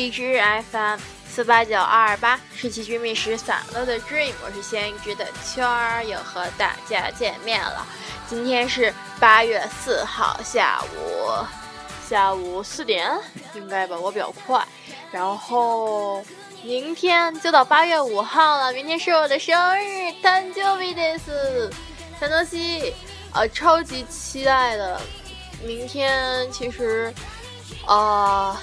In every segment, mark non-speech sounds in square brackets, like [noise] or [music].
荔枝 FM 四八九二二八，是其居民时散了的 Dream，我是先知的圈儿，又和大家见面了。今天是八月四号下午下午四点，应该吧，我比较快。然后明天就到八月五号了，明天是我的生日，誕生日です。陈德熙，呃，超级期待的。明天其实，呃，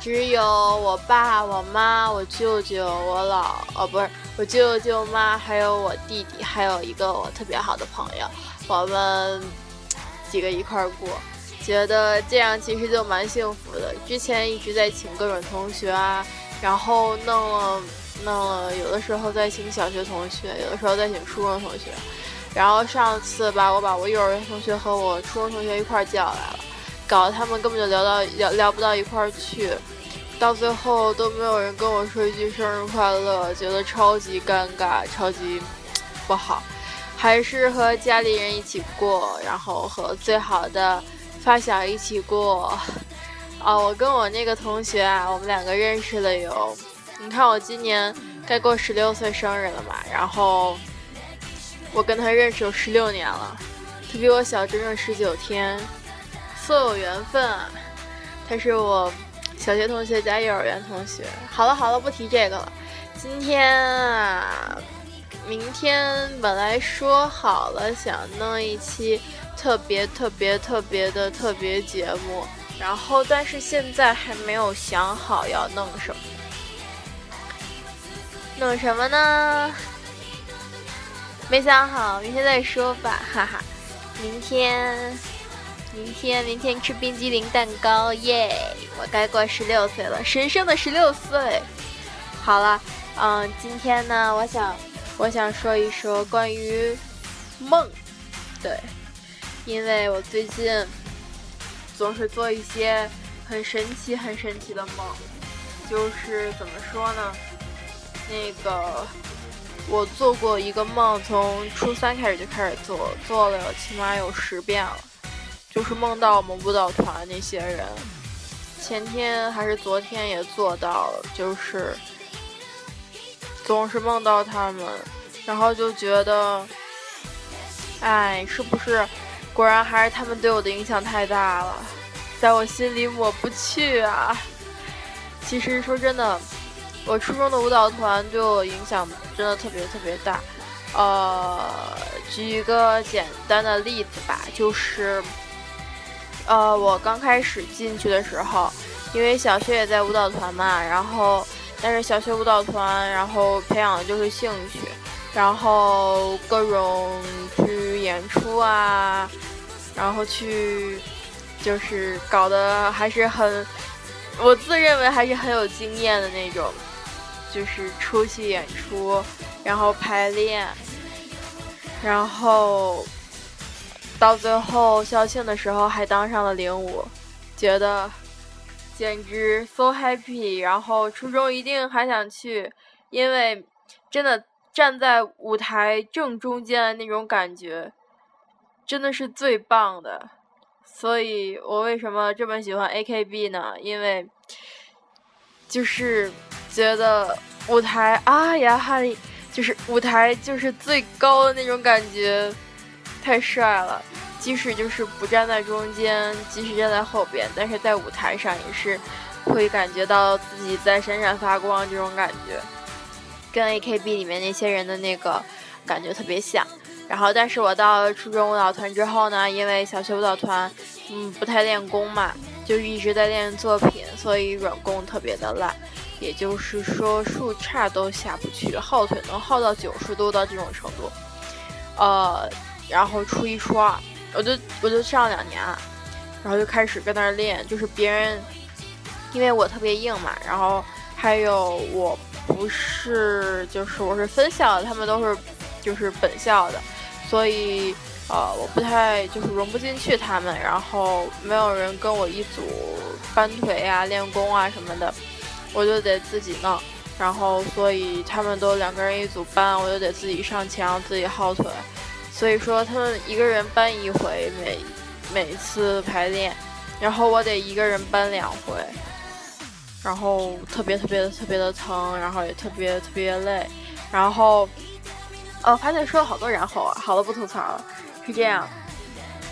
只有我爸、我妈、我舅舅、我姥，哦，不是我舅舅妈，还有我弟弟，还有一个我特别好的朋友，我们几个一块儿过，觉得这样其实就蛮幸福的。之前一直在请各种同学啊，然后弄了弄了，有的时候在请小学同学，有的时候在请初中同学。然后上次吧，我把我幼儿园同学和我初中同学一块儿叫来了，搞得他们根本就聊到聊聊不到一块儿去，到最后都没有人跟我说一句生日快乐，觉得超级尴尬，超级不好。还是和家里人一起过，然后和最好的发小一起过。啊，我跟我那个同学啊，我们两个认识了有，你看我今年该过十六岁生日了嘛，然后。我跟他认识有十六年了，他比我小整整十九天，素有缘分啊！他是我小学同学加幼儿园同学。好了好了，不提这个了。今天啊，明天本来说好了想弄一期特别特别特别的特别节目，然后但是现在还没有想好要弄什么，弄什么呢？没想好，明天再说吧，哈哈。明天，明天，明天吃冰激凌蛋糕，耶！我该过十六岁了，神圣的十六岁。好了，嗯，今天呢，我想，我想说一说关于梦，对，因为我最近总是做一些很神奇、很神奇的梦，就是怎么说呢，那个。我做过一个梦，从初三开始就开始做，做了起码有十遍了，就是梦到我们舞蹈团那些人。前天还是昨天也做到了，就是总是梦到他们，然后就觉得，哎，是不是？果然还是他们对我的影响太大了，在我心里抹不去啊。其实说真的。我初中的舞蹈团对我影响真的特别特别大，呃，举一个简单的例子吧，就是，呃，我刚开始进去的时候，因为小学也在舞蹈团嘛，然后，但是小学舞蹈团，然后培养的就是兴趣，然后各种去演出啊，然后去，就是搞得还是很，我自认为还是很有经验的那种。就是出去演出，然后排练，然后到最后校庆的时候还当上了领舞，觉得简直 so happy。然后初中一定还想去，因为真的站在舞台正中间的那种感觉，真的是最棒的。所以我为什么这么喜欢 AKB 呢？因为就是。觉得舞台啊呀哈利，就是舞台就是最高的那种感觉，太帅了。即使就是不站在中间，即使站在后边，但是在舞台上也是会感觉到自己在闪闪发光这种感觉，跟 AKB 里面那些人的那个感觉特别像。然后，但是我到了初中舞蹈团之后呢，因为小学舞蹈团嗯不太练功嘛，就一直在练作品，所以软功特别的烂。也就是说，树杈都下不去，耗腿能耗到九十度到这种程度。呃，然后初一、初二，我就我就上两年，然后就开始跟那儿练。就是别人，因为我特别硬嘛，然后还有我不是，就是我是分校的，他们都是就是本校的，所以呃，我不太就是融不进去他们，然后没有人跟我一组搬腿啊、练功啊什么的。我就得自己弄，然后所以他们都两个人一组搬，我就得自己上墙自己耗腿，所以说他们一个人搬一回每每次排练，然后我得一个人搬两回，然后特别特别的特别的疼，然后也特别特别累，然后，呃，发现说了好多然后啊，好了不吐槽了，是这样，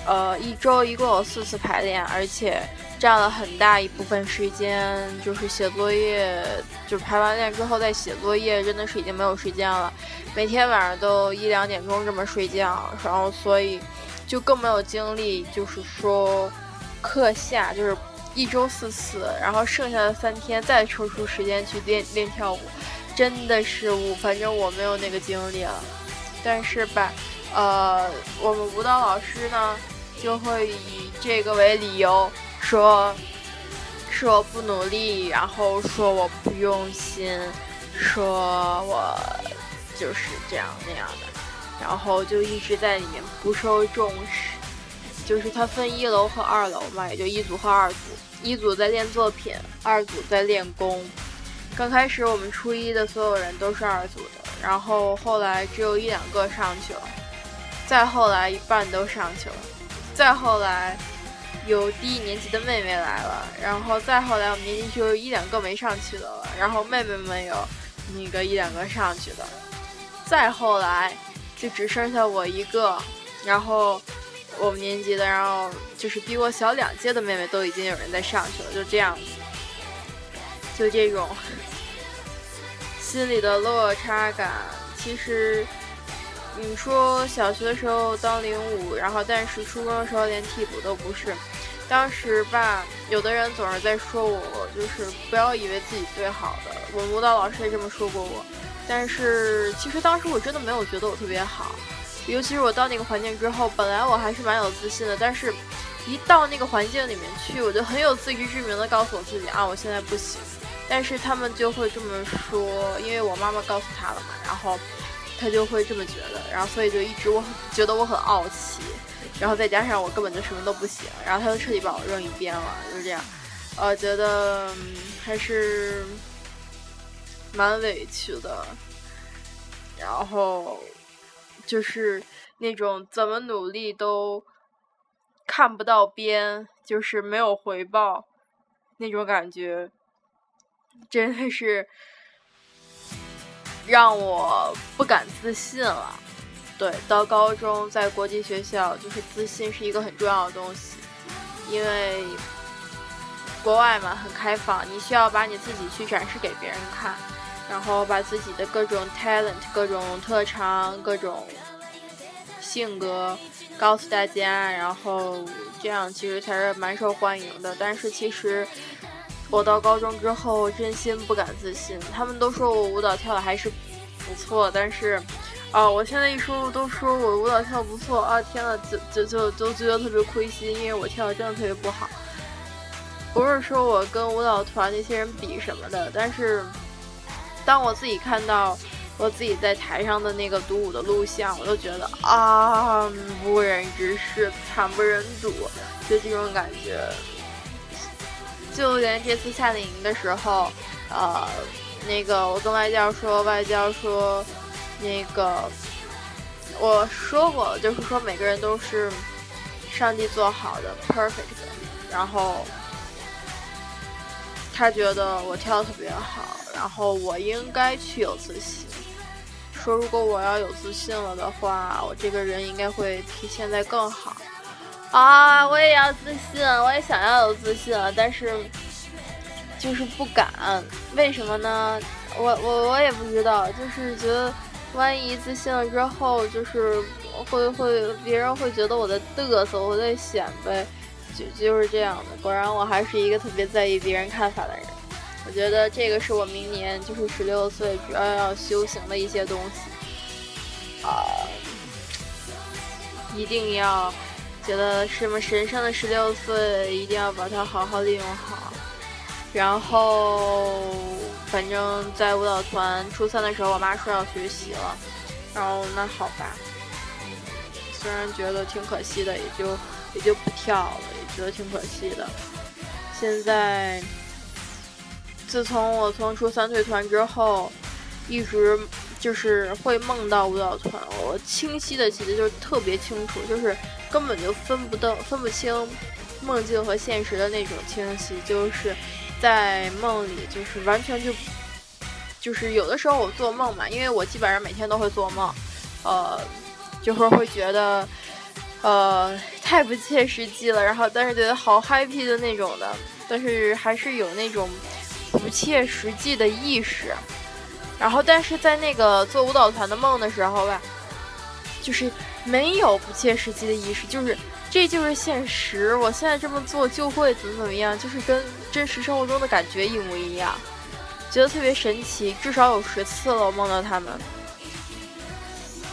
呃，一周一共有四次排练，而且占了很大一部分时间，就是写作业，就排完练之后再写作业，真的是已经没有时间了，每天晚上都一两点钟这么睡觉，然后所以就更没有精力，就是说课下就是。一周四次，然后剩下的三天再抽出时间去练练跳舞，真的是我，反正我没有那个精力了。但是吧，呃，我们舞蹈老师呢就会以这个为理由，说说我不努力，然后说我不用心，说我就是这样那样的，然后就一直在里面不受重视。就是它分一楼和二楼嘛，也就一组和二组。一组在练作品，二组在练功。刚开始我们初一的所有人都是二组的，然后后来只有一两个上去了，再后来一半都上去了，再后来有低一年级的妹妹来了，然后再后来我们年级就有一两个没上去的了，然后妹妹们有那个一两个上去的，再后来就只剩下我一个，然后。我们年级的，然后就是比我小两届的妹妹都已经有人在上去了，就这样子，就这种 [laughs] 心里的落差感。其实你说小学的时候当领舞，然后但是初中的时候连替补都不是。当时吧，有的人总是在说我，就是不要以为自己最好的。我舞蹈老师也这么说过我，但是其实当时我真的没有觉得我特别好。尤其是我到那个环境之后，本来我还是蛮有自信的，但是，一到那个环境里面去，我就很有自知之明的告诉我自己啊，我现在不行。但是他们就会这么说，因为我妈妈告诉他了嘛，然后他就会这么觉得，然后所以就一直我觉得我很傲气，然后再加上我根本就什么都不行，然后他就彻底把我扔一边了，就是这样，呃，觉得还是蛮委屈的，然后。就是那种怎么努力都看不到边，就是没有回报那种感觉，真的是让我不敢自信了。对，到高中在国际学校，就是自信是一个很重要的东西，因为国外嘛很开放，你需要把你自己去展示给别人看。然后把自己的各种 talent、各种特长、各种性格告诉大家，然后这样其实才是蛮受欢迎的。但是其实我到高中之后，真心不敢自信。他们都说我舞蹈跳的还是不错，但是啊，我现在一说都说我舞蹈跳不错啊，天呐，就就就都觉得特别亏心，因为我跳的真的特别不好。不是说我跟舞蹈团那些人比什么的，但是。当我自己看到我自己在台上的那个独舞的录像，我都觉得啊，不忍直视，惨不忍睹，就这种感觉。就连这次夏令营的时候，呃，那个我跟外教说，外教说，那个我说过，就是说每个人都是上帝做好的 perfect，然后他觉得我跳特别好。然后我应该去有自信，说如果我要有自信了的话，我这个人应该会比现在更好。啊，我也要自信，我也想要有自信，但是就是不敢。为什么呢？我我我也不知道，就是觉得万一自信了之后，就是会会别人会觉得我在嘚瑟，我在显摆，就就是这样的。果然，我还是一个特别在意别人看法的人。我觉得这个是我明年就是十六岁主要要修行的一些东西，啊，一定要觉得什么神圣的十六岁，一定要把它好好利用好。然后，反正在舞蹈团初三的时候，我妈说要学习了，然后那好吧，虽然觉得挺可惜的，也就也就不跳了，也觉得挺可惜的。现在。自从我从初三退团之后，一直就是会梦到舞蹈团。我清晰的记得，就是特别清楚，就是根本就分不到、分不清梦境和现实的那种清晰。就是在梦里就是完全就就是有的时候我做梦嘛，因为我基本上每天都会做梦，呃，就会会觉得呃太不切实际了，然后但是觉得好 happy 的那种的，但是还是有那种不切实际的意识。然后但是在那个做舞蹈团的梦的时候吧，就是没有不切实际的意识，就是。这就是现实，我现在这么做就会怎么怎么样，就是跟真实生活中的感觉一模一样，觉得特别神奇。至少有十次了，我梦到他们，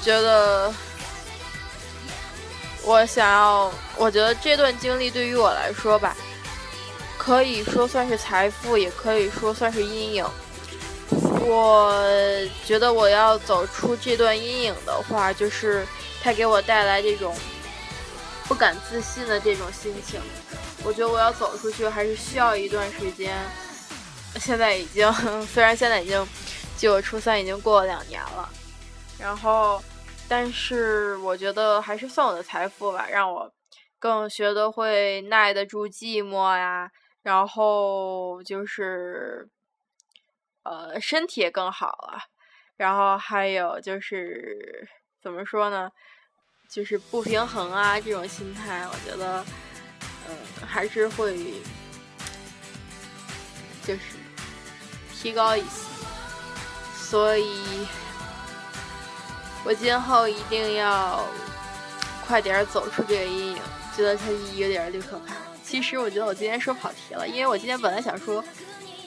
觉得我想要，我觉得这段经历对于我来说吧，可以说算是财富，也可以说算是阴影。我觉得我要走出这段阴影的话，就是它给我带来这种。不敢自信的这种心情，我觉得我要走出去还是需要一段时间。现在已经，[laughs] 虽然现在已经，距我初三已经过了两年了，然后，但是我觉得还是算我的财富吧，让我更学得会耐得住寂寞呀，然后就是，呃，身体也更好了，然后还有就是怎么说呢？就是不平衡啊，这种心态，我觉得，嗯，还是会，就是提高一些。所以，我今后一定要快点走出这个阴影。觉得它有点儿可怕。其实，我觉得我今天说跑题了，因为我今天本来想说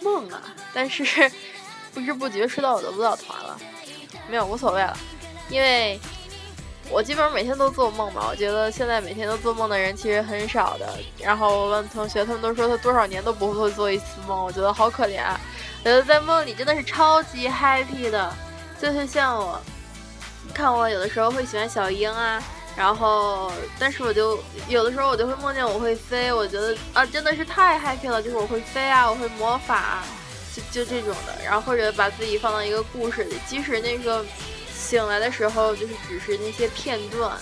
梦啊，但是 [laughs] 不知不觉说到我的舞蹈团了。没有，无所谓了，因为。我基本上每天都做梦嘛，我觉得现在每天都做梦的人其实很少的。然后我问同学，他们都说他多少年都不会做一次梦，我觉得好可怜。我觉得在梦里真的是超级 happy 的，就是像我，看我有的时候会喜欢小樱啊，然后但是我就有的时候我就会梦见我会飞，我觉得啊真的是太 happy 了，就是我会飞啊，我会魔法，就就这种的。然后或者把自己放到一个故事里，即使那个。醒来的时候就是只是那些片段，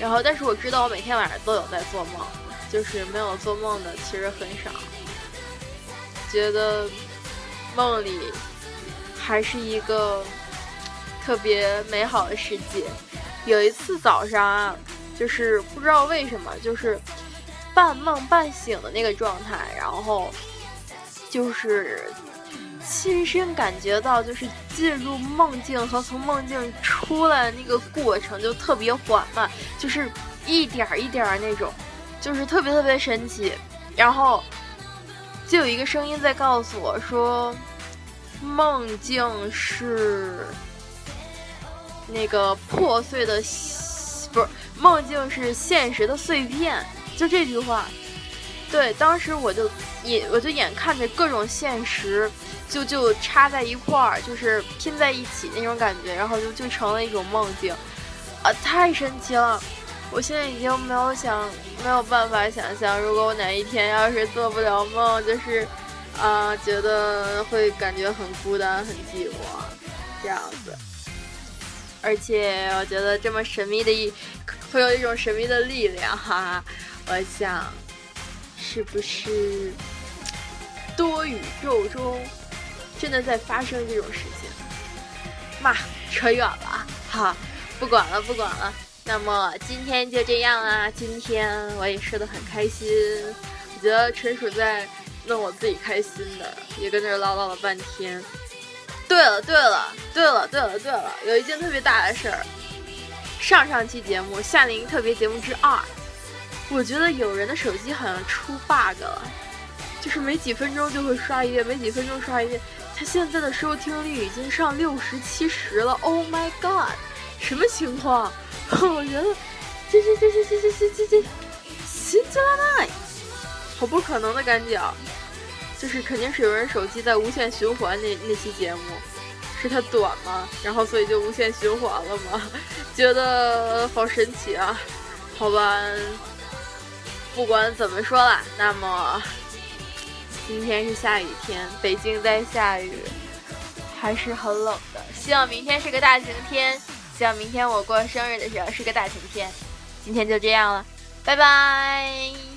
然后但是我知道我每天晚上都有在做梦，就是没有做梦的其实很少。觉得梦里还是一个特别美好的世界。有一次早上啊，就是不知道为什么，就是半梦半醒的那个状态，然后就是。亲身感觉到，就是进入梦境和从梦境出来那个过程就特别缓慢，就是一点儿一点儿那种，就是特别特别神奇。然后就有一个声音在告诉我说，梦境是那个破碎的，不是梦境是现实的碎片。就这句话，对，当时我就眼我就眼看着各种现实。就就插在一块儿，就是拼在一起那种感觉，然后就就成了一种梦境，啊，太神奇了！我现在已经没有想没有办法想象，如果我哪一天要是做不了梦，就是啊，觉得会感觉很孤单、很寂寞这样子。而且我觉得这么神秘的一，会有一种神秘的力量，哈哈！我想，是不是多宇宙中？真的在发生这种事情，妈，扯远了，哈，不管了，不管了。那么今天就这样啊，今天我也说得很开心，我觉得纯属在弄我自己开心的，也跟这唠唠了半天。对了，对了，对了，对了，对了，有一件特别大的事儿，上上期节目夏令营特别节目之二，我觉得有人的手机好像出 bug 了，就是没几分钟就会刷一遍，没几分钟刷一遍。现在的收听率已经上六十七十了，Oh my god，什么情况？[laughs] 我觉得这这这这这这这这这，新加奈，好不可能的感觉，就是肯定是有人手机在无限循环那那期节目，是它短吗？然后所以就无限循环了吗？觉得好神奇啊！好吧，不管怎么说啦，那么。今天是下雨天，北京在下雨，还是很冷的。希望明天是个大晴天，希望明天我过生日的时候是个大晴天。今天就这样了，拜拜。